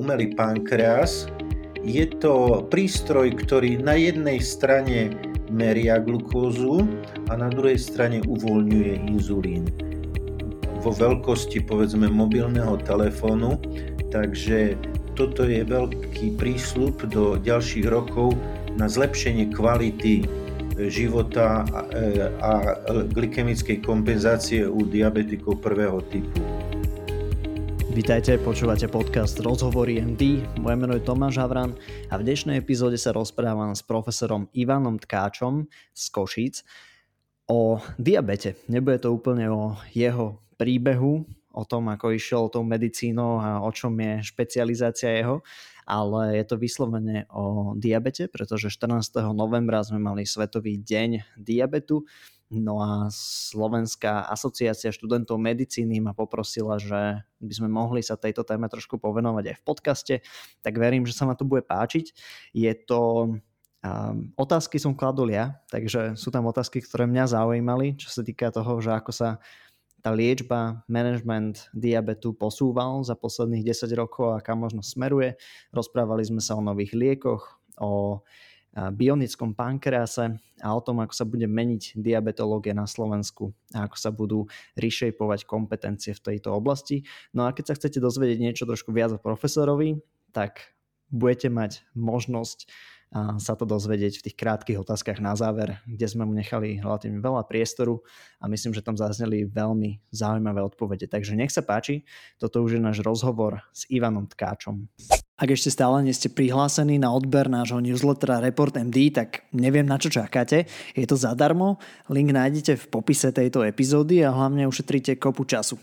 umelý pankreas. Je to prístroj, ktorý na jednej strane meria glukózu a na druhej strane uvoľňuje inzulín vo veľkosti povedzme mobilného telefónu, takže toto je veľký prísľub do ďalších rokov na zlepšenie kvality života a glykemickej kompenzácie u diabetikov prvého typu. Vítajte, počúvate podcast Rozhovory MD. Moje meno je Tomáš Havran a v dnešnej epizóde sa rozprávam s profesorom Ivanom Tkáčom z Košíc o diabete. Nebude to úplne o jeho príbehu, o tom, ako išiel tou medicínou a o čom je špecializácia jeho, ale je to vyslovene o diabete, pretože 14. novembra sme mali Svetový deň diabetu, no a Slovenská asociácia študentov medicíny ma poprosila, že by sme mohli sa tejto téme trošku povenovať aj v podcaste, tak verím, že sa ma to bude páčiť. Je to Um, otázky som kladol ja, takže sú tam otázky, ktoré mňa zaujímali, čo sa týka toho, že ako sa tá liečba, management diabetu posúval za posledných 10 rokov a kam možno smeruje. Rozprávali sme sa o nových liekoch, o bionickom pankrease a o tom, ako sa bude meniť diabetológia na Slovensku a ako sa budú rešejpovať kompetencie v tejto oblasti. No a keď sa chcete dozvedieť niečo trošku viac o profesorovi, tak budete mať možnosť sa to dozvedieť v tých krátkých otázkach na záver, kde sme mu nechali relatívne veľa priestoru a myslím, že tam zazneli veľmi zaujímavé odpovede. Takže nech sa páči, toto už je náš rozhovor s Ivanom Tkáčom. Ak ešte stále nie ste prihlásení na odber nášho newslettera Report MD, tak neviem na čo čakáte. Je to zadarmo, link nájdete v popise tejto epizódy a hlavne ušetríte kopu času.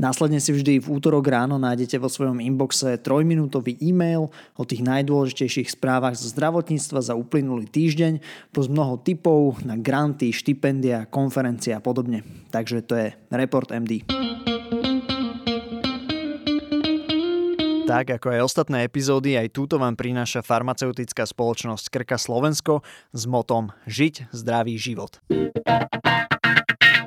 Následne si vždy v útorok ráno nájdete vo svojom inboxe trojminútový e-mail o tých najdôležitejších správach zo zdravotníctva za uplynulý týždeň, plus mnoho tipov na granty, štipendia, konferencie a podobne. Takže to je Report MD. Tak ako aj ostatné epizódy, aj túto vám prináša farmaceutická spoločnosť Krka Slovensko s motom Žiť zdravý život.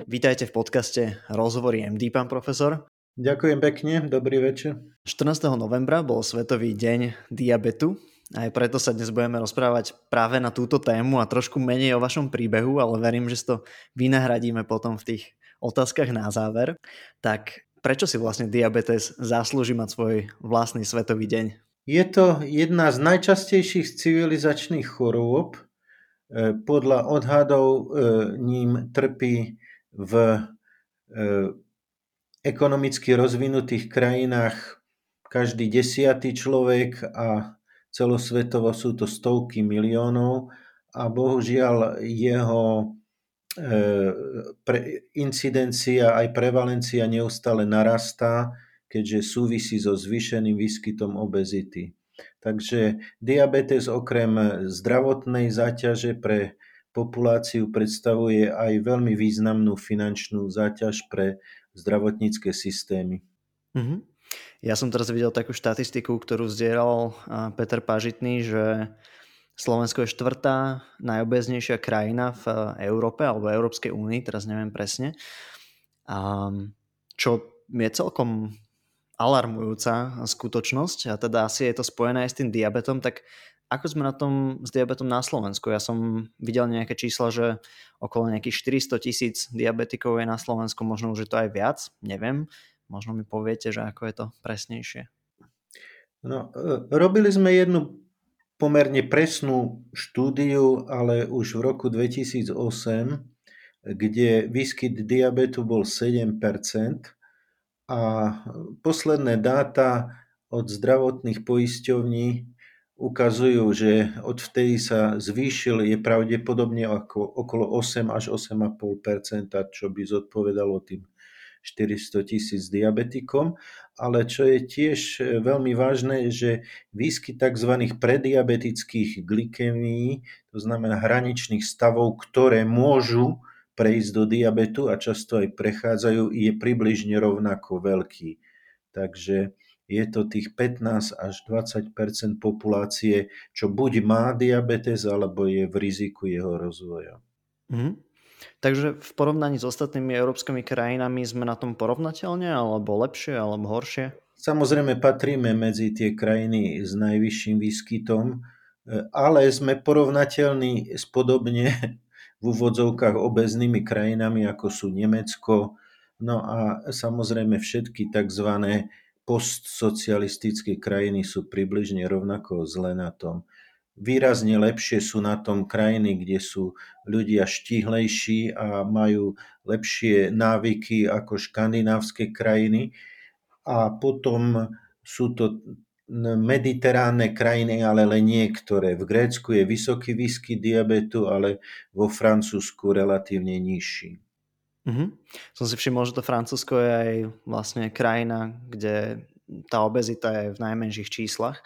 Vítajte v podcaste Rozhovory MD, pán profesor. Ďakujem pekne, dobrý večer. 14. novembra bol Svetový deň diabetu. Aj preto sa dnes budeme rozprávať práve na túto tému a trošku menej o vašom príbehu, ale verím, že si to vynahradíme potom v tých otázkach na záver. Tak prečo si vlastne diabetes zaslúži mať svoj vlastný svetový deň? Je to jedna z najčastejších civilizačných chorôb. E, podľa odhadov e, ním trpí v e, ekonomicky rozvinutých krajinách každý desiatý človek a celosvetovo sú to stovky miliónov a bohužiaľ jeho pre, incidencia aj prevalencia neustále narastá, keďže súvisí so zvýšeným výskytom obezity. Takže diabetes okrem zdravotnej záťaže pre populáciu predstavuje aj veľmi významnú finančnú záťaž pre zdravotnícke systémy. Mm-hmm. Ja som teraz videl takú štatistiku, ktorú zdieľal Peter Pažitný, že Slovensko je štvrtá najobeznejšia krajina v Európe alebo Európskej únii, teraz neviem presne. A čo je celkom alarmujúca skutočnosť a teda asi je to spojené aj s tým diabetom, tak ako sme na tom s diabetom na Slovensku? Ja som videl nejaké čísla, že okolo nejakých 400 tisíc diabetikov je na Slovensku, možno už je to aj viac, neviem. Možno mi poviete, že ako je to presnejšie. No, e, robili sme jednu pomerne presnú štúdiu, ale už v roku 2008, kde výskyt diabetu bol 7% a posledné dáta od zdravotných poisťovní ukazujú, že odvtedy sa zvýšil, je pravdepodobne ako, okolo 8 až 8,5% čo by zodpovedalo tým 400 tisíc diabetikom, ale čo je tiež e, veľmi vážne, že výskyt tzv. prediabetických glykemií, to znamená hraničných stavov, ktoré môžu prejsť do diabetu a často aj prechádzajú, je približne rovnako veľký. Takže je to tých 15 až 20% populácie, čo buď má diabetes, alebo je v riziku jeho rozvoja. Mm. Takže v porovnaní s ostatnými európskymi krajinami sme na tom porovnateľne, alebo lepšie, alebo horšie? samozrejme patríme medzi tie krajiny s najvyšším výskytom, ale sme porovnateľní s podobne v úvodzovkách obeznými krajinami, ako sú Nemecko, no a samozrejme všetky tzv. postsocialistické krajiny sú približne rovnako zle na tom. Výrazne lepšie sú na tom krajiny, kde sú ľudia štihlejší a majú lepšie návyky ako škandinávske krajiny. A potom sú to mediteránne krajiny, ale len niektoré. V Grécku je vysoký výskyt diabetu, ale vo Francúzsku relatívne nižší. Mm-hmm. Som si všimol, že to Francúzsko je aj vlastne krajina, kde tá obezita je v najmenších číslach.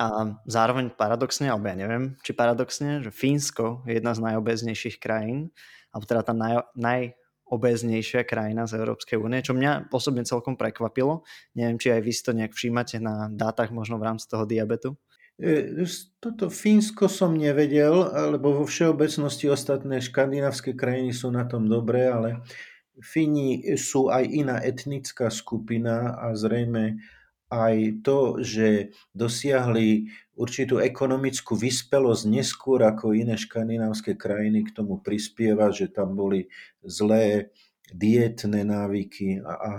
A zároveň paradoxne, alebo ja neviem, či paradoxne, že Fínsko je jedna z najobeznejších krajín, alebo teda tá naj, najobeznejšia krajina z Európskej únie, čo mňa osobne celkom prekvapilo. Neviem, či aj vy si to nejak všímate na dátach možno v rámci toho diabetu. E, toto Fínsko som nevedel, lebo vo všeobecnosti ostatné škandinávské krajiny sú na tom dobré, ale Fíni sú aj iná etnická skupina a zrejme aj to, že dosiahli určitú ekonomickú vyspelosť neskôr ako iné škandinávské krajiny, k tomu prispieva, že tam boli zlé dietné návyky a, a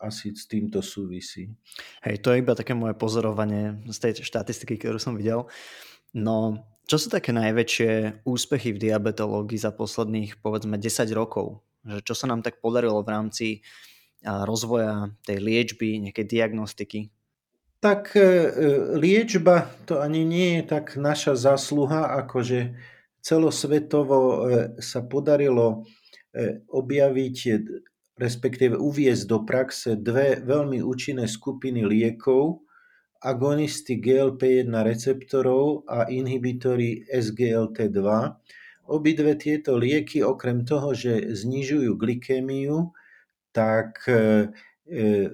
asi s týmto súvisí. Hej, to je iba také moje pozorovanie z tej štatistiky, ktorú som videl. No, čo sú také najväčšie úspechy v diabetológii za posledných, povedzme, 10 rokov? Že čo sa nám tak podarilo v rámci rozvoja tej liečby, nejakej diagnostiky? Tak e, e, liečba to ani nie je tak naša zásluha, ako že celosvetovo e, sa podarilo objaviť, respektíve uviezť do praxe dve veľmi účinné skupiny liekov, agonisty GLP-1 receptorov a inhibitory SGLT2. Obidve tieto lieky, okrem toho, že znižujú glykémiu, tak e, e,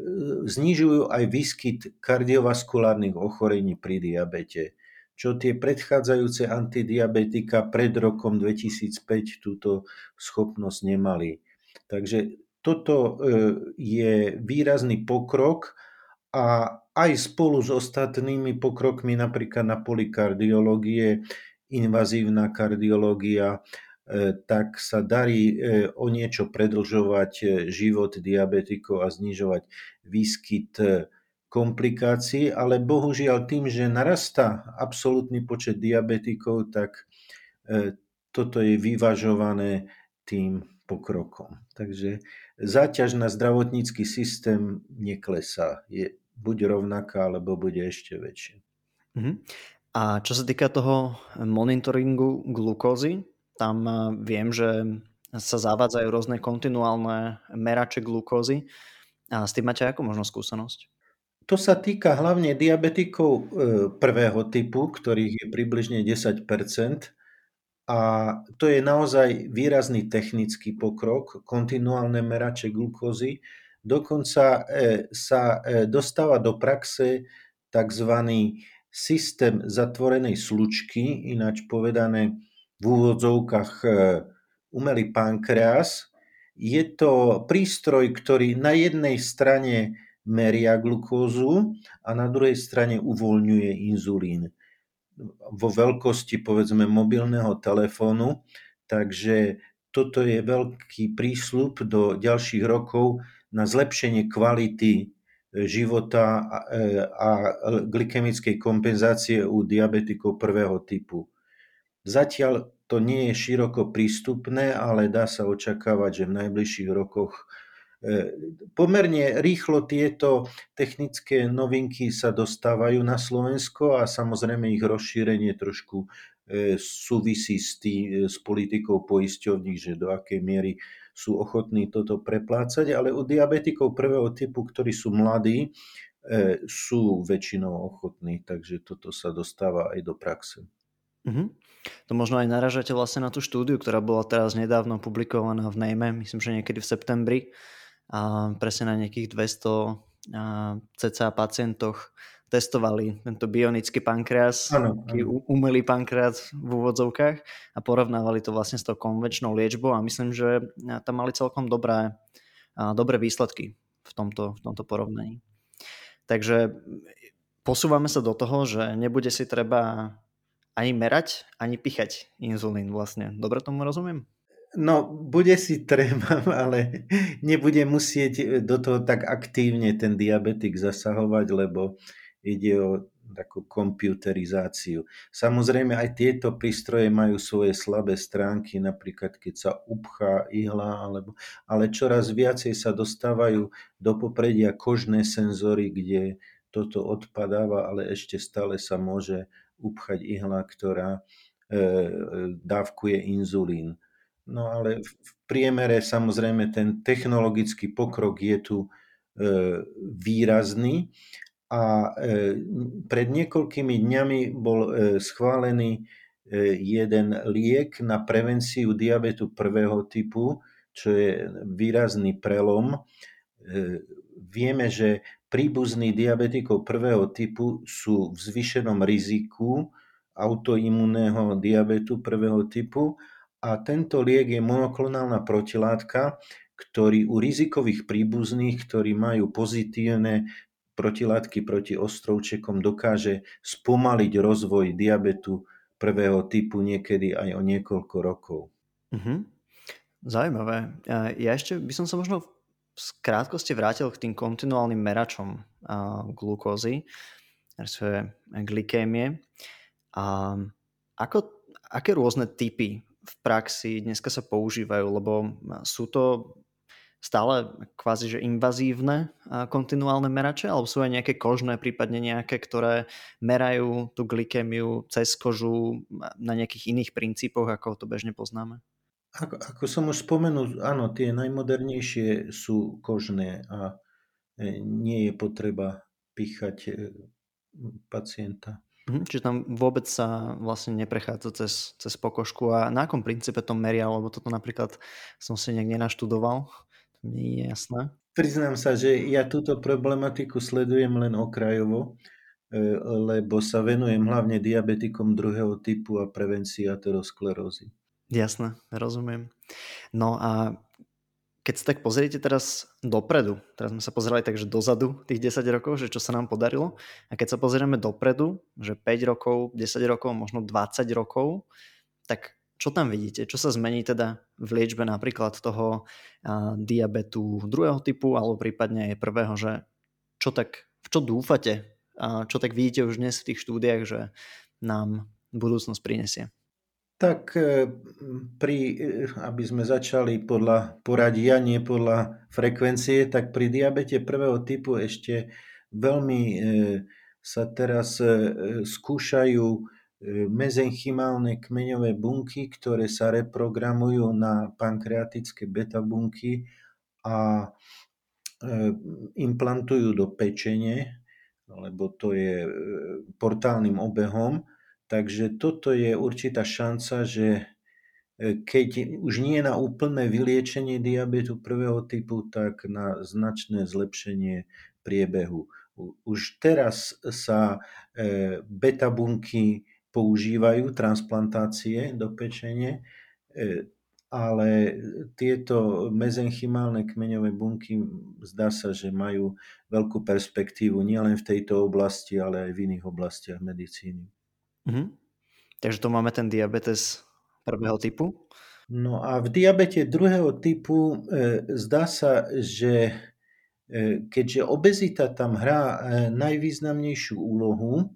znižujú aj výskyt kardiovaskulárnych ochorení pri diabete, čo tie predchádzajúce antidiabetika pred rokom 2005 túto schopnosť nemali. Takže toto e, je výrazný pokrok a aj spolu s ostatnými pokrokmi, napríklad na polikardiológie, invazívna kardiológia, tak sa darí e, o niečo predlžovať e, život diabetikov a znižovať výskyt komplikácií, ale bohužiaľ tým, že narastá absolútny počet diabetikov, tak toto je vyvažované tým pokrokom. Takže záťaž na zdravotnícky systém neklesá. Je buď rovnaká, alebo bude ešte väčšia. Uh-huh. A čo sa týka toho monitoringu glukózy, tam eh, viem, že sa zavádzajú rôzne kontinuálne merače glukózy. A s tým máte ako možno skúsenosť? To sa týka hlavne diabetikov eh, prvého typu, ktorých je približne 10% a to je naozaj výrazný technický pokrok, kontinuálne merače glukózy. Dokonca eh, sa dostáva do praxe tzv. systém zatvorenej slučky, ináč povedané v úvodzovkách e, umelý pankreas. Je to prístroj, ktorý na jednej strane meria glukózu a na druhej strane uvoľňuje inzulín vo veľkosti povedzme mobilného telefónu. Takže toto je veľký prísľub do ďalších rokov na zlepšenie kvality e, života a e, glykemickej kompenzácie u diabetikov prvého typu. Zatiaľ to nie je široko prístupné, ale dá sa očakávať, že v najbližších rokoch e, pomerne rýchlo tieto technické novinky sa dostávajú na Slovensko a samozrejme ich rozšírenie trošku e, súvisí s, tý, s politikou poisťovní, že do akej miery sú ochotní toto preplácať, ale u diabetikov prvého typu, ktorí sú mladí, e, sú väčšinou ochotní, takže toto sa dostáva aj do praxe. Mm-hmm. To možno aj naražate vlastne na tú štúdiu, ktorá bola teraz nedávno publikovaná v Nejme, myslím, že niekedy v septembri, a presne na nejakých 200 cca pacientoch testovali tento bionický pankreas, ano, ano. umelý pankreas v úvodzovkách a porovnávali to vlastne s tou konvenčnou liečbou a myslím, že tam mali celkom dobré, dobré výsledky v tomto, v tomto porovnaní. Takže posúvame sa do toho, že nebude si treba ani merať, ani pichať inzulín vlastne. Dobre tomu rozumiem? No, bude si treba, ale nebude musieť do toho tak aktívne ten diabetik zasahovať, lebo ide o takú komputerizáciu. Samozrejme aj tieto prístroje majú svoje slabé stránky, napríklad keď sa upchá ihla, alebo, ale čoraz viacej sa dostávajú do popredia kožné senzory, kde toto odpadáva, ale ešte stále sa môže upchať ihla, ktorá e, dávkuje inzulín. No ale v priemere samozrejme ten technologický pokrok je tu e, výrazný a e, pred niekoľkými dňami bol schválený jeden liek na prevenciu diabetu prvého typu, čo je výrazný prelom. Vieme, že príbuzní diabetikov prvého typu sú v zvyšenom riziku autoimunného diabetu prvého typu a tento liek je monoklonálna protilátka, ktorý u rizikových príbuzných, ktorí majú pozitívne protilátky proti ostrovčekom dokáže spomaliť rozvoj diabetu prvého typu niekedy aj o niekoľko rokov. Mm-hmm. Zaujímavé. Ja ešte by som sa možno v krátkosti vrátil k tým kontinuálnym meračom glukózy, respektíve glykémie. A ako, aké rôzne typy v praxi dneska sa používajú, lebo sú to stále kvázi že invazívne kontinuálne merače, alebo sú aj nejaké kožné, prípadne nejaké, ktoré merajú tú glykémiu cez kožu na nejakých iných princípoch, ako to bežne poznáme? Ako, ako som už spomenul, áno, tie najmodernejšie sú kožné a e, nie je potreba píchať e, pacienta. Mhm, čiže tam vôbec sa vlastne neprechádza cez, cez pokožku a na akom princípe to meria, lebo toto napríklad som si nejak nenaštudoval nie je jasné. Priznám sa, že ja túto problematiku sledujem len okrajovo, e, lebo sa venujem hlavne diabetikom druhého typu a prevencii aterosklerózy. Jasné, rozumiem. No a keď sa tak pozriete teraz dopredu, teraz sme sa pozerali takže dozadu tých 10 rokov, že čo sa nám podarilo, a keď sa pozrieme dopredu, že 5 rokov, 10 rokov, možno 20 rokov, tak čo tam vidíte? Čo sa zmení teda v liečbe napríklad toho uh, diabetu druhého typu alebo prípadne aj prvého, že čo tak, v čo dúfate? A čo tak vidíte už dnes v tých štúdiách, že nám budúcnosť prinesie? Tak e, pri, e, aby sme začali podľa poradia, nie podľa frekvencie, tak pri diabete prvého typu ešte veľmi e, sa teraz skúšajú mezenchymálne kmeňové bunky, ktoré sa reprogramujú na pankreatické beta bunky a implantujú do pečene, lebo to je portálnym obehom. Takže toto je určitá šanca, že keď už nie na úplné vyliečenie diabetu prvého typu, tak na značné zlepšenie priebehu. Už teraz sa beta bunky používajú transplantácie do pečene, e, ale tieto mezenchymálne kmeňové bunky zdá sa, že majú veľkú perspektívu nielen v tejto oblasti, ale aj v iných oblastiach medicíny. Mhm. Takže to máme ten diabetes prvého typu? No a v diabete druhého typu e, zdá sa, že e, keďže obezita tam hrá e, najvýznamnejšiu úlohu,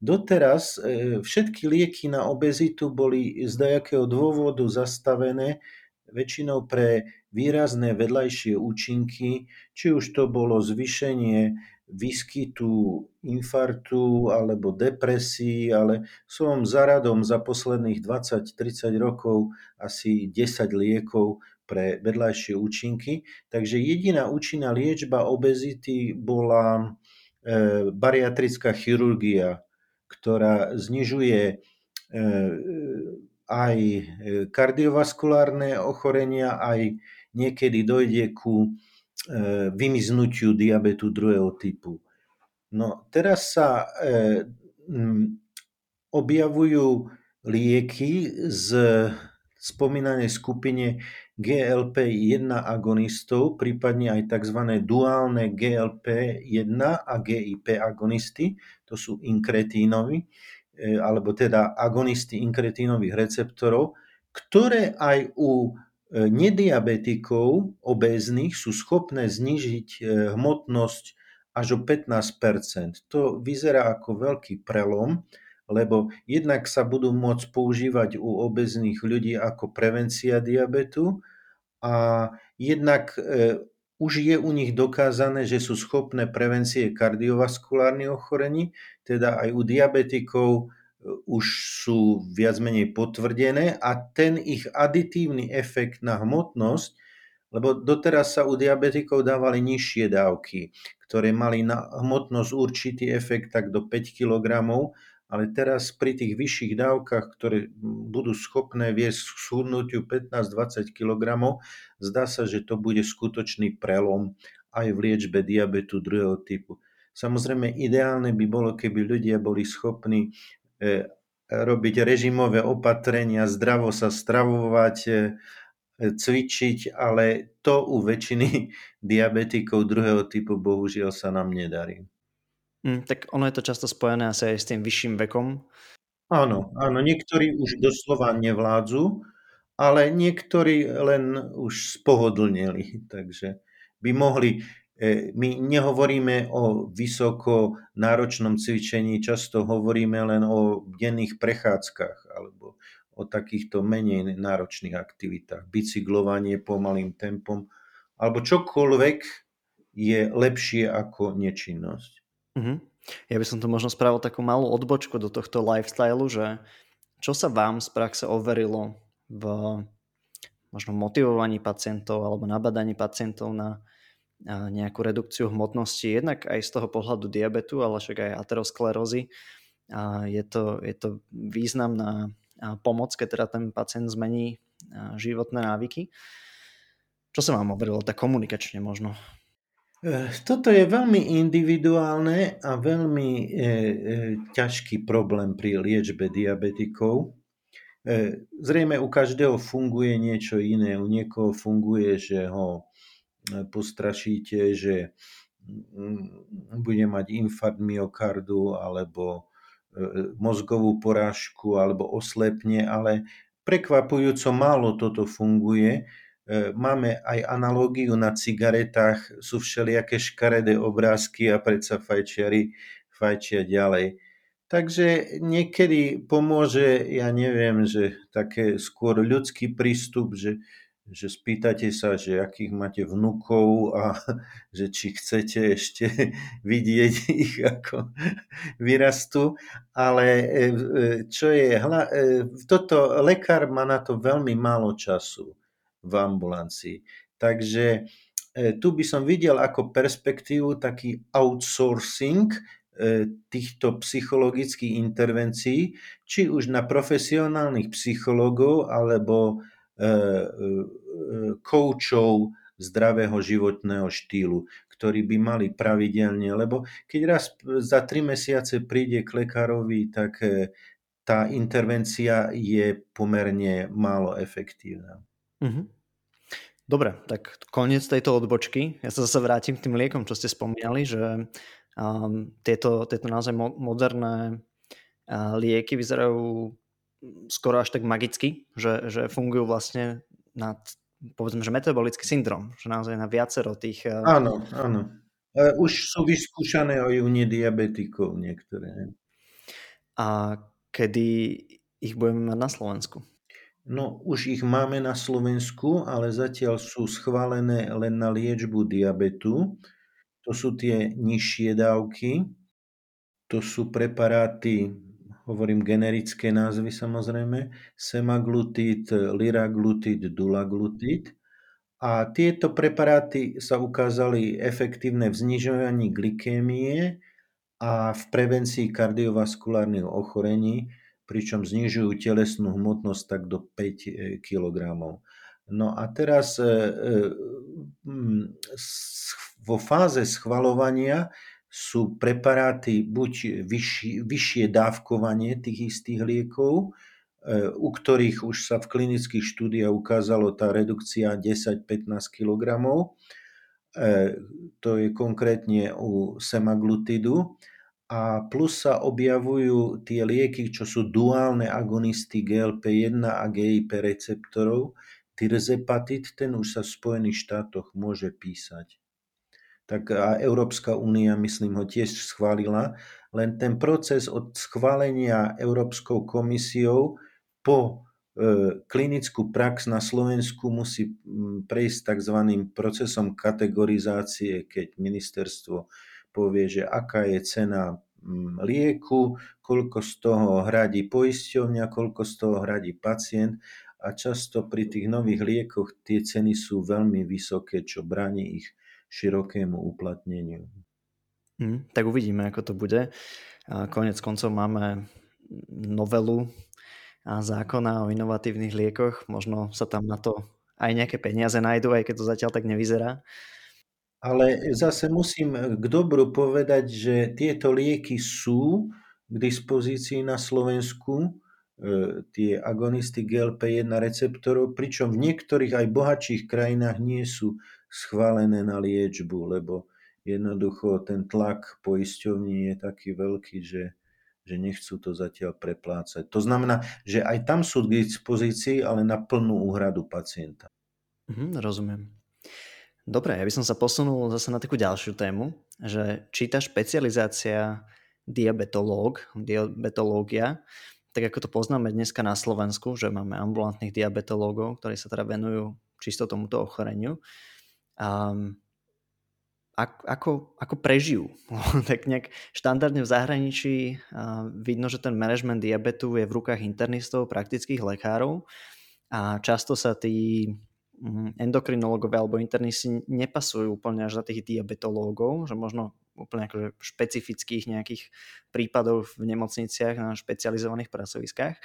Doteraz e, všetky lieky na obezitu boli z dajakého dôvodu zastavené, väčšinou pre výrazné vedľajšie účinky, či už to bolo zvýšenie výskytu infartu alebo depresí, ale som za radom za posledných 20-30 rokov asi 10 liekov pre vedľajšie účinky. Takže jediná účinná liečba obezity bola e, bariatrická chirurgia, ktorá znižuje e, aj kardiovaskulárne ochorenia, aj niekedy dojde ku e, vymiznutiu diabetu druhého typu. No teraz sa e, objavujú lieky s spomínanej skupine GLP-1 agonistov, prípadne aj tzv. duálne GLP-1 a GIP agonisty, to sú inkretínovi, e, alebo teda agonisty inkretínových receptorov, ktoré aj u e, nediabetikov obéznych sú schopné znižiť e, hmotnosť až o 15% To vyzerá ako veľký prelom, lebo jednak sa budú môcť používať u obezných ľudí ako prevencia diabetu a jednak e, už je u nich dokázané, že sú schopné prevencie kardiovaskulárnych ochorení, teda aj u diabetikov už sú viac menej potvrdené a ten ich aditívny efekt na hmotnosť, lebo doteraz sa u diabetikov dávali nižšie dávky, ktoré mali na hmotnosť určitý efekt tak do 5 kg, ale teraz pri tých vyšších dávkach, ktoré budú schopné viesť k schudnutiu 15-20 kg, zdá sa, že to bude skutočný prelom aj v liečbe diabetu druhého typu. Samozrejme, ideálne by bolo, keby ľudia boli schopní robiť režimové opatrenia, zdravo sa stravovať, e, cvičiť, ale to u väčšiny diabetikov druhého typu bohužiaľ sa nám nedarí. Mm, tak ono je to často spojené asi aj s tým vyšším vekom. Áno, áno, niektorí už doslova nevládzu, ale niektorí len už spohodlnili, takže by mohli, e, my nehovoríme o vysoko náročnom cvičení, často hovoríme len o denných prechádzkach alebo o takýchto menej náročných aktivitách, bicyklovanie pomalým tempom alebo čokoľvek je lepšie ako nečinnosť. Uh-huh. Ja by som tu možno spravil takú malú odbočku do tohto lifestylu, že čo sa vám z praxe overilo v možno motivovaní pacientov alebo nabadaní pacientov na nejakú redukciu hmotnosti, jednak aj z toho pohľadu diabetu, ale však aj aterosklerózy. Je, to, je to významná pomoc, keď teda ten pacient zmení životné návyky. Čo sa vám overilo tak komunikačne možno? Eh, toto je veľmi individuálne a veľmi e, e, ťažký problém pri liečbe diabetikov. E, zrejme u každého funguje niečo iné. U niekoho funguje, že ho postrašíte, že mm, bude mať infarkt myokardu alebo mozgovú porážku alebo oslepne, ale prekvapujúco málo toto funguje E, máme aj analógiu na cigaretách, sú všelijaké škaredé obrázky a predsa fajčiari fajčia ďalej. Takže niekedy pomôže, ja neviem, že také skôr ľudský prístup, že, že spýtate sa, že akých máte vnukov a že či chcete ešte vidieť ich, ako vyrastú. Ale e, e, čo je, toto lekár má na to veľmi málo času v ambulancii. Takže e, tu by som videl ako perspektívu taký outsourcing e, týchto psychologických intervencií, či už na profesionálnych psychológov alebo koučov e, zdravého životného štýlu, ktorí by mali pravidelne, lebo keď raz za tri mesiace príde k lekárovi, tak tá intervencia je pomerne málo efektívna. Uh-huh. Dobre, tak koniec tejto odbočky. Ja sa zase vrátim k tým liekom, čo ste spomínali, že um, tieto, tieto naozaj mo- moderné uh, lieky vyzerajú skoro až tak magicky, že, že fungujú vlastne na povedzme, že metabolický syndrom, že naozaj na viacero tých... Uh... Áno, áno. Už sú vyskúšané aj u nediabetikov niektoré. A kedy ich budeme mať na Slovensku? No, už ich máme na Slovensku, ale zatiaľ sú schválené len na liečbu diabetu. To sú tie nižšie dávky. To sú preparáty, hovorím generické názvy samozrejme, semaglutid, liraglutid, dulaglutid. A tieto preparáty sa ukázali efektívne v znižovaní glykémie a v prevencii kardiovaskulárnych ochorení pričom znižujú telesnú hmotnosť tak do 5 e, kg. No a teraz e, e, vo fáze schvalovania sú preparáty buď vyššie, vyššie dávkovanie tých istých liekov, u ktorých už sa v klinických štúdiách ukázalo tá redukcia 10-15 kg. To je konkrétne u semaglutidu. A plus sa objavujú tie lieky, čo sú duálne agonisty GLP-1 a GIP receptorov. Tirzepatid, ten už sa v Spojených štátoch môže písať tak a Európska únia, myslím, ho tiež schválila. Len ten proces od schválenia Európskou komisiou po e, klinickú prax na Slovensku musí prejsť tzv. procesom kategorizácie, keď ministerstvo povie, že aká je cena lieku, koľko z toho hradí poisťovňa, koľko z toho hradí pacient a často pri tých nových liekoch tie ceny sú veľmi vysoké, čo bráni ich širokému uplatneniu. Mm, tak uvidíme, ako to bude. Konec koncov máme novelu zákona o inovatívnych liekoch. Možno sa tam na to aj nejaké peniaze nájdú, aj keď to zatiaľ tak nevyzerá. Ale zase musím k dobru povedať, že tieto lieky sú k dispozícii na Slovensku E, tie agonisty GLP-1 receptorov, pričom v niektorých aj bohatších krajinách nie sú schválené na liečbu, lebo jednoducho ten tlak poisťovní je taký veľký, že, že nechcú to zatiaľ preplácať. To znamená, že aj tam sú k dispozícii, ale na plnú úhradu pacienta. Mhm, rozumiem. Dobre, ja by som sa posunul zase na takú ďalšiu tému, že či tá špecializácia diabetológ, diabetológia tak ako to poznáme dneska na Slovensku, že máme ambulantných diabetológov, ktorí sa teda venujú čisto tomuto ochoreniu. Um, ako, ako prežijú. tak nejak štandardne v zahraničí uh, vidno, že ten management diabetu je v rukách internistov, praktických lekárov a často sa tí mm, endokrinológovia alebo internisti nepasujú úplne až za tých diabetológov, že možno úplne akože špecifických nejakých prípadov v nemocniciach na špecializovaných pracoviskách.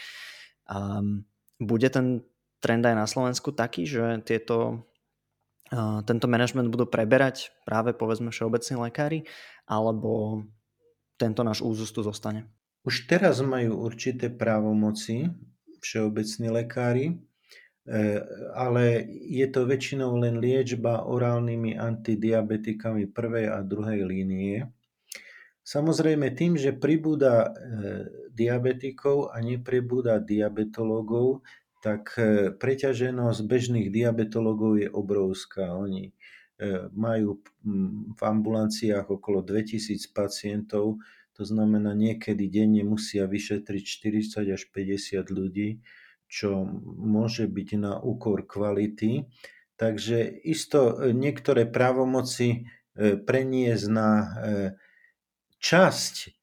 Um, bude ten trend aj na Slovensku taký, že tieto, tento manažment budú preberať práve povedzme všeobecní lekári, alebo tento náš úzus tu zostane? Už teraz majú určité právomoci všeobecní lekári, E, ale je to väčšinou len liečba orálnymi antidiabetikami prvej a druhej línie. Samozrejme tým, že pribúda e, diabetikov a nepribúda diabetologov, tak e, preťaženosť bežných diabetologov je obrovská. Oni majú v ambulanciách okolo 2000 pacientov, to znamená niekedy denne musia vyšetriť 40 až 50 ľudí čo môže byť na úkor kvality. Takže isto e, niektoré právomoci e, preniesť na e, časť,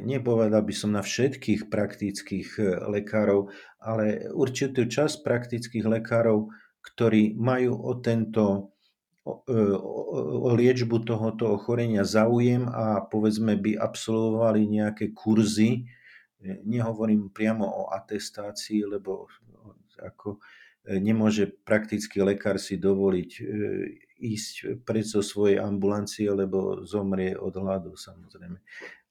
nepovedal by som na všetkých praktických lekárov, ale určitú časť praktických lekárov, ktorí majú o tento o, o liečbu tohoto ochorenia záujem a povedzme by absolvovali nejaké kurzy Nehovorím priamo o atestácii, lebo ako e, nemôže praktický lekár si dovoliť e, ísť pred zo svojej ambulancie, lebo zomrie od hladu samozrejme.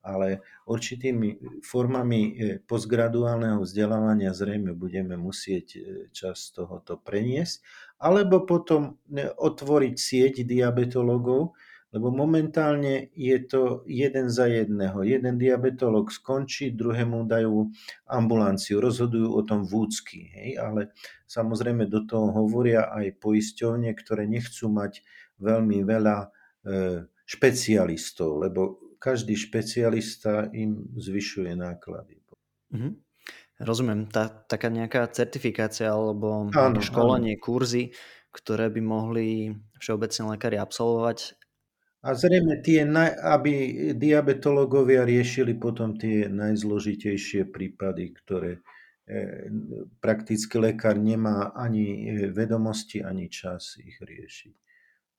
Ale určitými formami e, postgraduálneho vzdelávania zrejme budeme musieť čas tohoto preniesť, alebo potom otvoriť sieť diabetologov, lebo momentálne je to jeden za jedného. Jeden diabetolog skončí, druhému dajú ambulanciu, rozhodujú o tom vúcky. Hej? Ale samozrejme do toho hovoria aj poisťovne, ktoré nechcú mať veľmi veľa e, špecialistov, lebo každý špecialista im zvyšuje náklady. Mm-hmm. Rozumiem, tá, taká nejaká certifikácia alebo áno, školenie, áno. kurzy, ktoré by mohli všeobecne lekári absolvovať, a zrejme tie, aby diabetológovia riešili potom tie najzložitejšie prípady, ktoré e, praktický lekár nemá ani e, vedomosti, ani čas ich riešiť.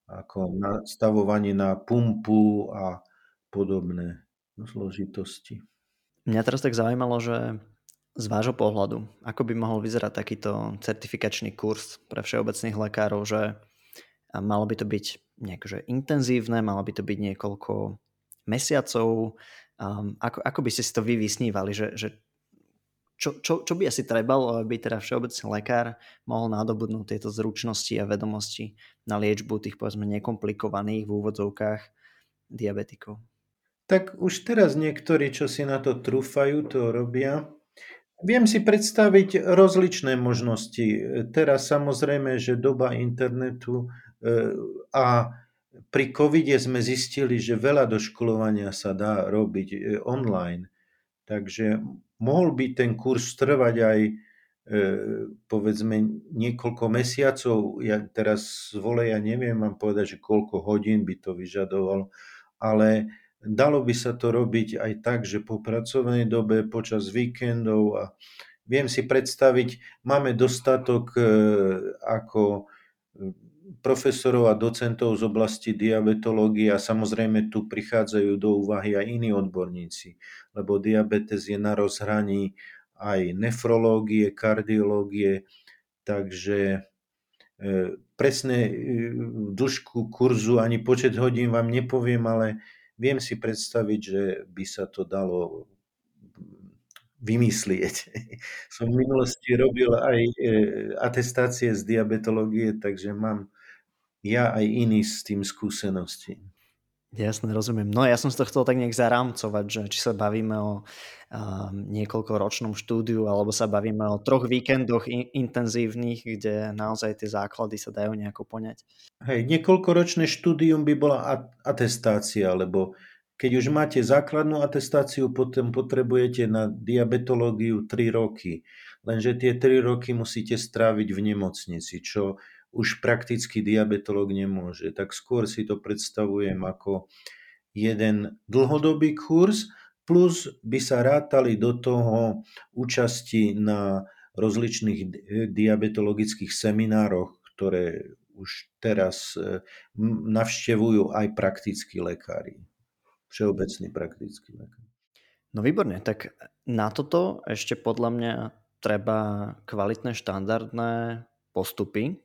Ako nastavovanie na pumpu a podobné zložitosti. Mňa teraz tak zaujímalo, že z vášho pohľadu, ako by mohol vyzerať takýto certifikačný kurz pre všeobecných lekárov, že malo by to byť nejako intenzívne, malo by to byť niekoľko mesiacov. Um, ako, ako by ste si to vy vysnívali, že, že čo, čo, čo by asi trebalo, aby teda všeobecný lekár mohol nadobudnúť tieto zručnosti a vedomosti na liečbu tých povedzme nekomplikovaných v úvodzovkách diabetikov? Tak už teraz niektorí, čo si na to trúfajú, to robia. Viem si predstaviť rozličné možnosti. Teraz samozrejme, že doba internetu e, a pri covide sme zistili, že veľa doškolovania sa dá robiť e, online. Takže mohol by ten kurz trvať aj e, povedzme niekoľko mesiacov. Ja teraz z vole, ja neviem vám povedať, že koľko hodín by to vyžadovalo, ale Dalo by sa to robiť aj tak, že po pracovnej dobe, počas víkendov a viem si predstaviť, máme dostatok e, ako e, profesorov a docentov z oblasti diabetológie a samozrejme tu prichádzajú do úvahy aj iní odborníci, lebo diabetes je na rozhraní aj nefrológie, kardiológie, takže e, presné dĺžku kurzu ani počet hodín vám nepoviem, ale viem si predstaviť, že by sa to dalo vymyslieť. Som v minulosti robil aj e, atestácie z diabetológie, takže mám ja aj iný s tým skúsenosti. Jasne, rozumiem. No ja som si to chcel tak nejak zarámcovať, že či sa bavíme o um, niekoľkoročnom štúdiu, alebo sa bavíme o troch víkendoch in- intenzívnych, kde naozaj tie základy sa dajú nejako poňať. Hej, niekoľkoročné štúdium by bola atestácia, lebo keď už máte základnú atestáciu, potom potrebujete na diabetológiu 3 roky. Lenže tie 3 roky musíte stráviť v nemocnici, čo už prakticky diabetolog nemôže. Tak skôr si to predstavujem ako jeden dlhodobý kurz, plus by sa rátali do toho účasti na rozličných diabetologických seminároch, ktoré už teraz e, navštevujú aj praktickí lekári, všeobecní praktickí lekári. No výborne, tak na toto ešte podľa mňa treba kvalitné štandardné postupy,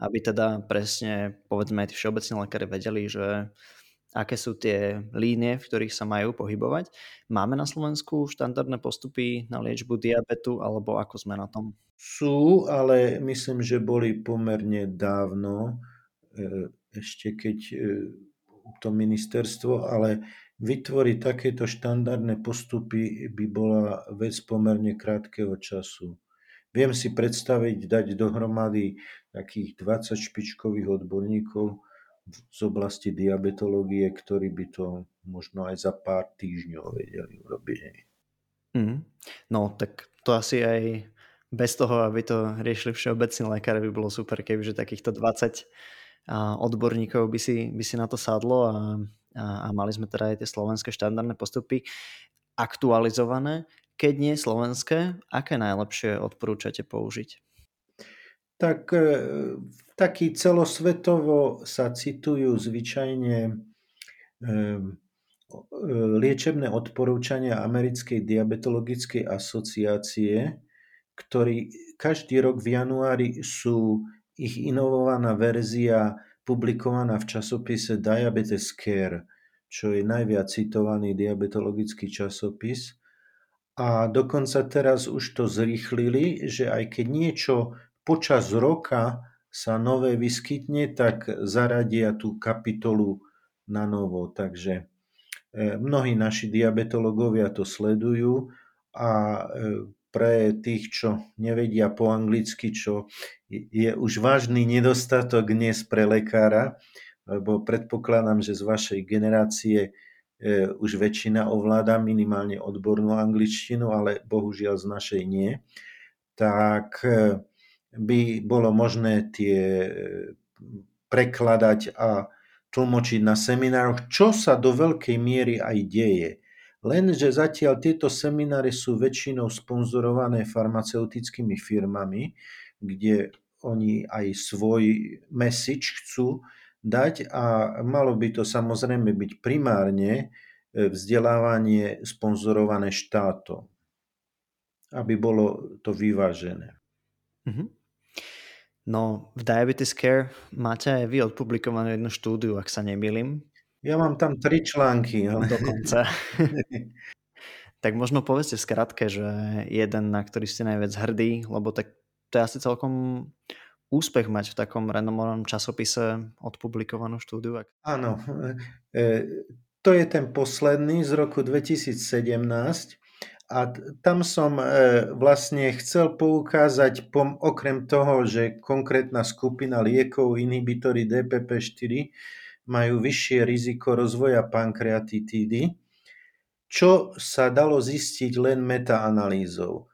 aby teda presne, povedzme, aj tí všeobecní lekári vedeli, že aké sú tie línie, v ktorých sa majú pohybovať. Máme na Slovensku štandardné postupy na liečbu diabetu, alebo ako sme na tom? Sú, ale myslím, že boli pomerne dávno, e, ešte keď e, to ministerstvo, ale vytvoriť takéto štandardné postupy by bola vec pomerne krátkeho času. Viem si predstaviť, dať dohromady takých 20 špičkových odborníkov z oblasti diabetológie, ktorí by to možno aj za pár týždňov vedeli urobiť. Mm. No, tak to asi aj bez toho, aby to riešili všeobecní lekári, by bolo super, kebyže takýchto 20 odborníkov by si, by si na to sadlo a, a, a mali sme teda aj tie slovenské štandardné postupy aktualizované. Keď nie slovenské, aké najlepšie odporúčate použiť? Tak e, taký celosvetovo sa citujú zvyčajne e, e, liečebné odporúčania Americkej diabetologickej asociácie, ktorí každý rok v januári sú ich inovovaná verzia publikovaná v časopise Diabetes Care, čo je najviac citovaný diabetologický časopis. A dokonca teraz už to zrýchlili, že aj keď niečo počas roka sa nové vyskytne, tak zaradia tú kapitolu na novo. Takže e, mnohí naši diabetológovia to sledujú a e, pre tých, čo nevedia po anglicky, čo je už vážny nedostatok dnes pre lekára, lebo predpokladám, že z vašej generácie E, už väčšina ovláda minimálne odbornú angličtinu, ale bohužiaľ z našej nie, tak by bolo možné tie e, prekladať a tlmočiť na seminároch, čo sa do veľkej miery aj deje. Lenže zatiaľ tieto semináre sú väčšinou sponzorované farmaceutickými firmami, kde oni aj svoj message chcú dať a malo by to samozrejme byť primárne e, vzdelávanie sponzorované štátom, aby bolo to vyvážené. Mm-hmm. No, v Diabetes Care máte aj vy odpublikovanú jednu štúdiu, ak sa nemýlim. Ja mám tam tri články. Ale... Dokonca. Tak možno povedzte v skratke, že jeden, na ktorý ste najviac hrdí, lebo tak to je asi celkom úspech mať v takom renomovanom časopise odpublikovanú štúdiu. Áno, e, to je ten posledný z roku 2017 a tam som e, vlastne chcel poukázať, okrem toho, že konkrétna skupina liekov, inhibitory DPP4, majú vyššie riziko rozvoja pankreatitídy, čo sa dalo zistiť len metaanalýzou.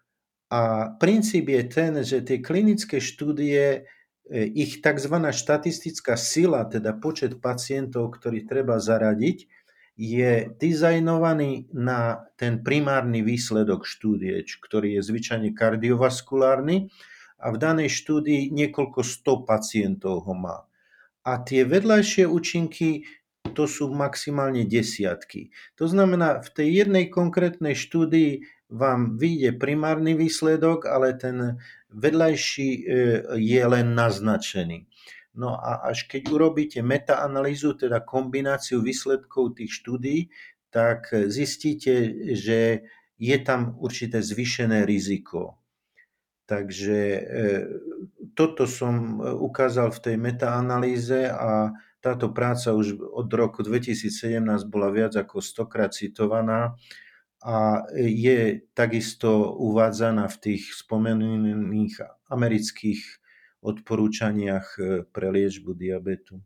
A princíp je ten, že tie klinické štúdie, e, ich tzv. štatistická sila, teda počet pacientov, ktorý treba zaradiť, je dizajnovaný na ten primárny výsledok štúdie, ktorý je zvyčajne kardiovaskulárny a v danej štúdii niekoľko sto pacientov ho má. A tie vedľajšie účinky to sú maximálne desiatky. To znamená, v tej jednej konkrétnej štúdii vám vyjde primárny výsledok, ale ten vedľajší e, je len naznačený. No a až keď urobíte metaanalýzu, teda kombináciu výsledkov tých štúdí, tak zistíte, že je tam určité zvyšené riziko. Takže e, toto som ukázal v tej metaanalýze a táto práca už od roku 2017 bola viac ako stokrát citovaná a je takisto uvádzaná v tých spomenutých amerických odporúčaniach e, pre liečbu diabetu.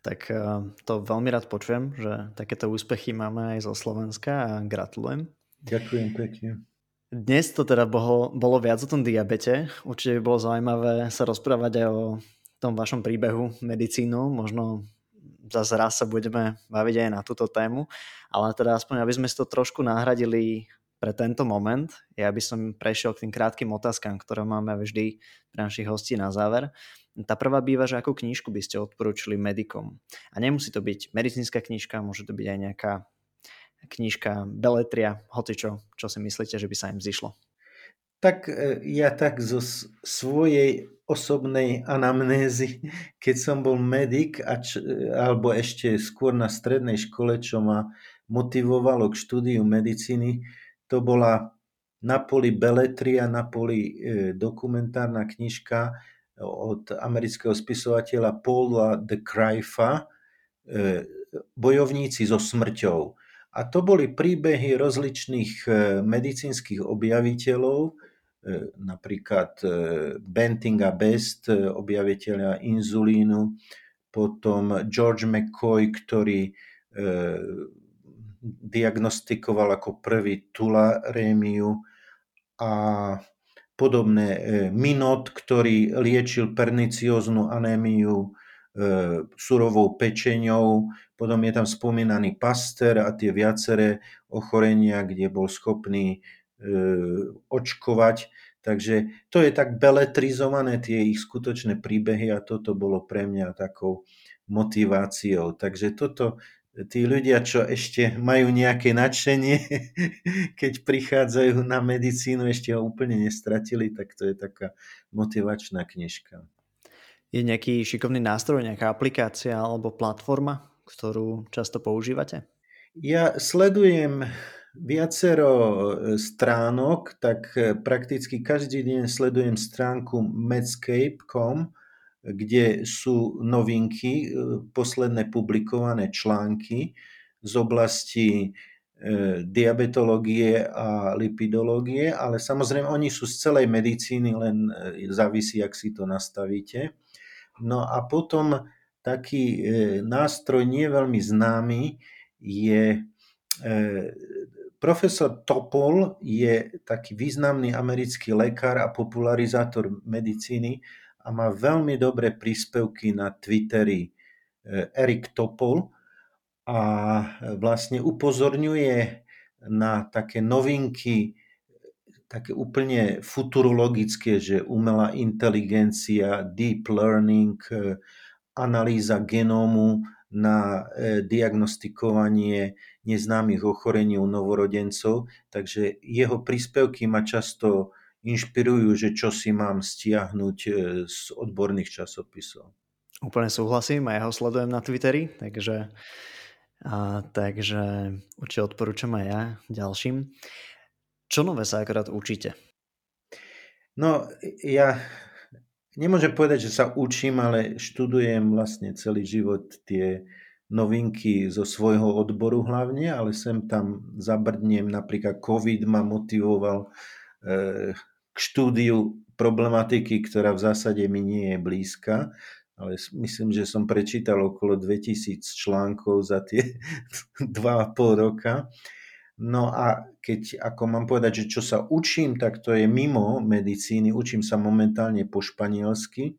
Tak e, to veľmi rád počujem, že takéto úspechy máme aj zo Slovenska a gratulujem. Ďakujem pekne. Dnes to teda bolo, bolo viac o tom diabete. Určite by bolo zaujímavé sa rozprávať aj o tom vašom príbehu medicínu. Možno zase raz sa budeme baviť aj na túto tému, ale teda aspoň, aby sme si to trošku nahradili pre tento moment, ja by som prešiel k tým krátkým otázkam, ktoré máme vždy pre našich hostí na záver. Tá prvá býva, že akú knižku by ste odporúčili medikom. A nemusí to byť medicínska knižka, môže to byť aj nejaká knižka Beletria, hoci čo, si myslíte, že by sa im zišlo. Tak e, ja tak zo svojej osobnej anamnézy, keď som bol medic, a č- alebo ešte skôr na strednej škole, čo ma motivovalo k štúdiu medicíny, to bola Napoli Beletria, Napoli e, dokumentárna knižka od amerického spisovateľa Paula de Craifa, e, Bojovníci so smrťou. A to boli príbehy rozličných medicínskych objaviteľov, E, napríklad e, Bentinga Best, e, objaviteľa inzulínu, potom George McCoy, ktorý diagnostikoval ako prvý tularémiu a podobné. Minot, ktorý liečil pernicióznu anémiu surovou pečeňou, potom je tam spomínaný Pasteur a tie viaceré ochorenia, kde bol schopný E, očkovať. Takže to je tak beletrizované, tie ich skutočné príbehy a toto bolo pre mňa takou motiváciou. Takže toto, tí ľudia, čo ešte majú nejaké nadšenie, keď prichádzajú na medicínu, ešte ho úplne nestratili, tak to je taká motivačná knižka. Je nejaký šikovný nástroj, nejaká aplikácia alebo platforma, ktorú často používate? Ja sledujem viacero e, stránok, tak e, prakticky každý deň sledujem stránku medscape.com, kde sú novinky, e, posledné publikované články z oblasti diabetológie a lipidológie, ale samozrejme oni sú z celej medicíny, len závisí, ak si to nastavíte. No a potom taký nástroj nie veľmi známy je Profesor Topol je taký významný americký lekár a popularizátor medicíny a má veľmi dobré príspevky na Twitteri eh, Erik Topol a vlastne upozorňuje na také novinky, také úplne futurologické, že umelá inteligencia, deep learning, eh, analýza genómu na eh, diagnostikovanie neznámych ochorení u novorodencov, takže jeho príspevky ma často inšpirujú, že čo si mám stiahnuť e, z odborných časopisov. Úplne súhlasím a ja ho sledujem na Twitteri, takže A, takže určite odporúčam aj ja ďalším. Čo nové sa akorát učíte? No, ja nemôžem povedať, že sa učím, ale študujem vlastne celý život tie novinky zo svojho odboru hlavne, ale sem tam zabrdnem, napríklad COVID ma motivoval e, štúdiu problematiky, ktorá v zásade mi nie je blízka, ale myslím, že som prečítal okolo 2000 článkov za tie 2,5 roka. No a keď, ako mám povedať, že čo sa učím, tak to je mimo medicíny. Učím sa momentálne po španielsky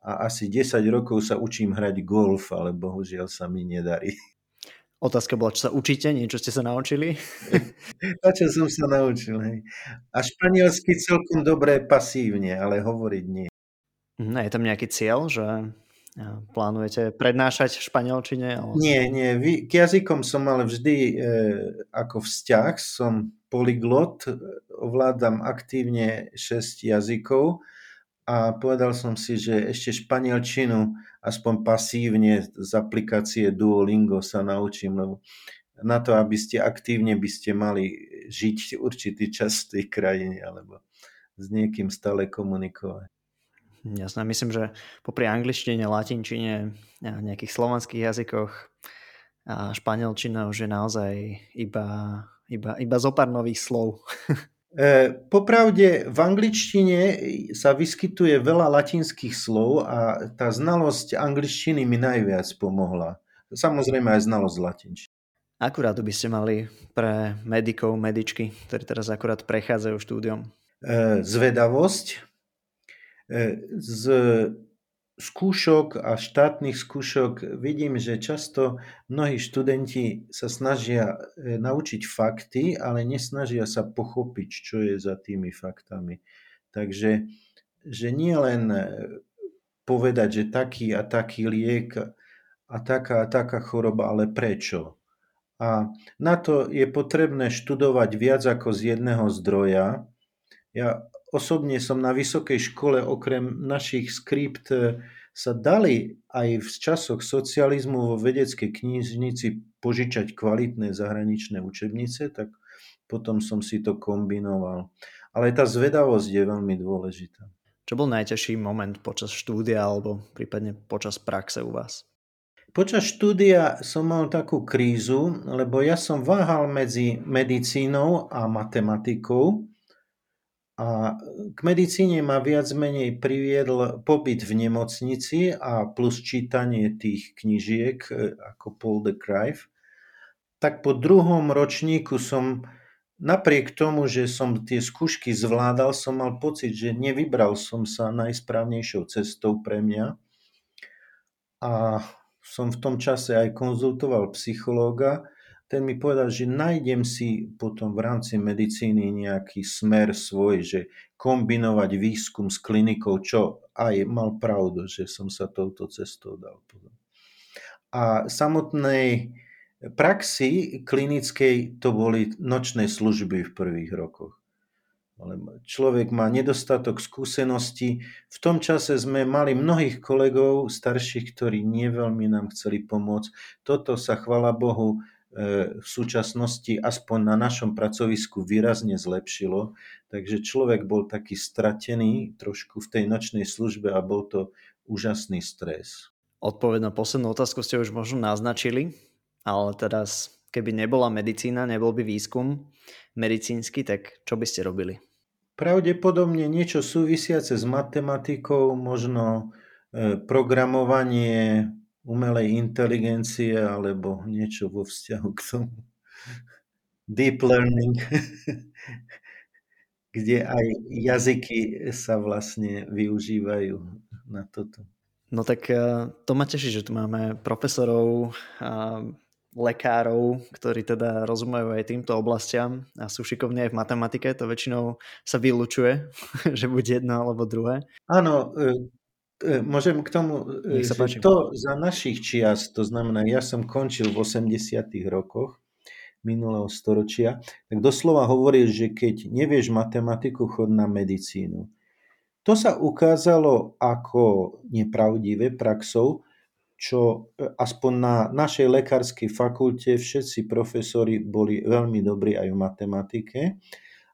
a asi 10 rokov sa učím hrať golf, ale bohužiaľ sa mi nedarí. Otázka bola, čo sa učíte, niečo ste sa naučili? Na čo som sa naučil, hej. A španielsky celkom dobré pasívne, ale hovoriť nie. No, je tam nejaký cieľ, že Plánujete prednášať v španielčine? Ale... Nie, nie. K jazykom som mal vždy e, ako vzťah. Som polyglot, ovládam aktívne 6 jazykov a povedal som si, že ešte španielčinu aspoň pasívne z aplikácie Duolingo sa naučím, lebo na to, aby ste aktívne by ste mali žiť určitý čas v tej krajine alebo s niekým stále komunikovať. Jasné, myslím, že popri angličtine, latinčine, nejakých slovanských jazykoch a španielčina už je naozaj iba, iba, iba zo pár nových slov. E, popravde v angličtine sa vyskytuje veľa latinských slov a tá znalosť angličtiny mi najviac pomohla. Samozrejme aj znalosť latinčiny. Akurát by ste mali pre medikov, medičky, ktorí teraz akurát prechádzajú štúdiom? E, zvedavosť, z skúšok a štátnych skúšok vidím, že často mnohí študenti sa snažia e, naučiť fakty, ale nesnažia sa pochopiť, čo je za tými faktami. Takže že nie len e, povedať, že taký a taký liek a taká a taká choroba, ale prečo. A na to je potrebné študovať viac ako z jedného zdroja. Ja osobne som na vysokej škole okrem našich skript e, sa dali aj v časoch socializmu vo vedeckej knižnici požičať kvalitné zahraničné učebnice, tak potom som si to kombinoval. Ale tá zvedavosť je veľmi dôležitá. Čo bol najťažší moment počas štúdia alebo prípadne počas praxe u vás? Počas štúdia som mal takú krízu, lebo ja som váhal medzi medicínou a matematikou a k medicíne ma viac menej priviedl pobyt v nemocnici a plus čítanie tých knižiek e, ako Paul de Crive. Tak po druhom ročníku som napriek tomu, že som tie skúšky zvládal, som mal pocit, že nevybral som sa najsprávnejšou cestou pre mňa. A som v tom čase aj konzultoval psychológa, ten mi povedal, že nájdem si potom v rámci medicíny nejaký smer svoj, že kombinovať výskum s klinikou, čo aj mal pravdu, že som sa touto cestou dal. A samotnej praxi klinickej to boli nočné služby v prvých rokoch. Človek má nedostatok skúseností. V tom čase sme mali mnohých kolegov starších, ktorí neveľmi nám chceli pomôcť. Toto sa, chvala Bohu, v súčasnosti aspoň na našom pracovisku výrazne zlepšilo, takže človek bol taký stratený trošku v tej nočnej službe a bol to úžasný stres. Odpoveď na poslednú otázku ste už možno naznačili, ale teraz keby nebola medicína, nebol by výskum medicínsky, tak čo by ste robili? Pravdepodobne niečo súvisiace s matematikou, možno e, programovanie, umelej inteligencie alebo niečo vo vzťahu k tomu. Deep learning, kde aj jazyky sa vlastne využívajú na toto. No tak eh, to ma teší, že tu máme profesorov, a lekárov, ktorí teda rozumejú aj týmto oblastiam a sú šikovní aj v matematike. To väčšinou sa vylučuje, že buď jedno alebo druhé. Áno, eh, môžem k tomu, e, že páči. to za našich čias, to znamená, ja som končil v 80 rokoch minulého storočia, tak doslova hovorí, že keď nevieš matematiku, chod na medicínu. To sa ukázalo ako nepravdivé praxou, čo e, aspoň na našej lekárskej fakulte všetci profesori boli veľmi dobrí aj v matematike.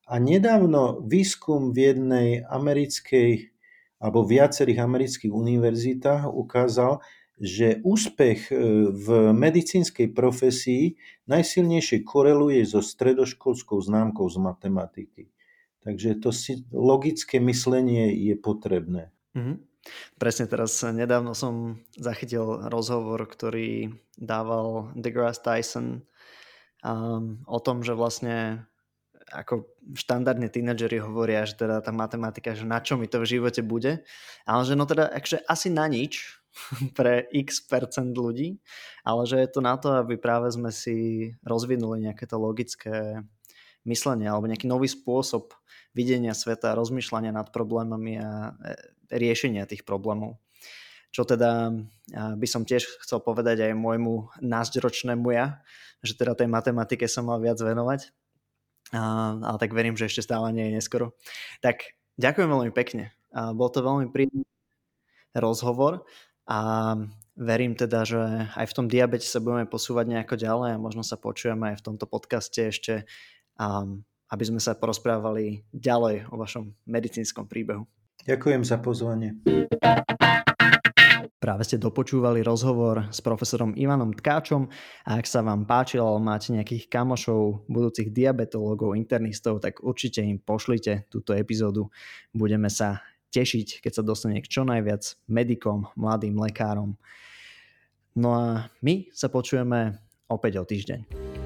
A nedávno výskum v jednej americkej alebo viacerých amerických univerzitách ukázal, že úspech e, v medicínskej profesii najsilnejšie koreluje so stredoškolskou známkou z matematiky. Takže to si, logické myslenie je potrebné. Mm-hmm. Presne teraz nedávno som zachytil rozhovor, ktorý dával DeGrasse Tyson um, o tom, že vlastne ako štandardne tínedžeri hovoria, že teda tá matematika, že na čo mi to v živote bude, ale že no teda akže asi na nič pre x percent ľudí, ale že je to na to, aby práve sme si rozvinuli nejaké to logické myslenie alebo nejaký nový spôsob videnia sveta, rozmýšľania nad problémami a e, riešenia tých problémov. Čo teda by som tiež chcel povedať aj môjmu nášťročnému ja, že teda tej matematike som mal viac venovať. Ale tak verím, že ešte stále nie je neskoro. Tak ďakujem veľmi pekne. Bol to veľmi príjemný rozhovor a verím teda, že aj v tom diabete sa budeme posúvať nejako ďalej a možno sa počujeme aj v tomto podcaste ešte, aby sme sa porozprávali ďalej o vašom medicínskom príbehu. Ďakujem za pozvanie. Práve ste dopočúvali rozhovor s profesorom Ivanom Tkáčom a ak sa vám páčil alebo máte nejakých kamošov, budúcich diabetologov, internistov, tak určite im pošlite túto epizódu. Budeme sa tešiť, keď sa dostane k čo najviac medikom, mladým lekárom. No a my sa počujeme opäť o týždeň.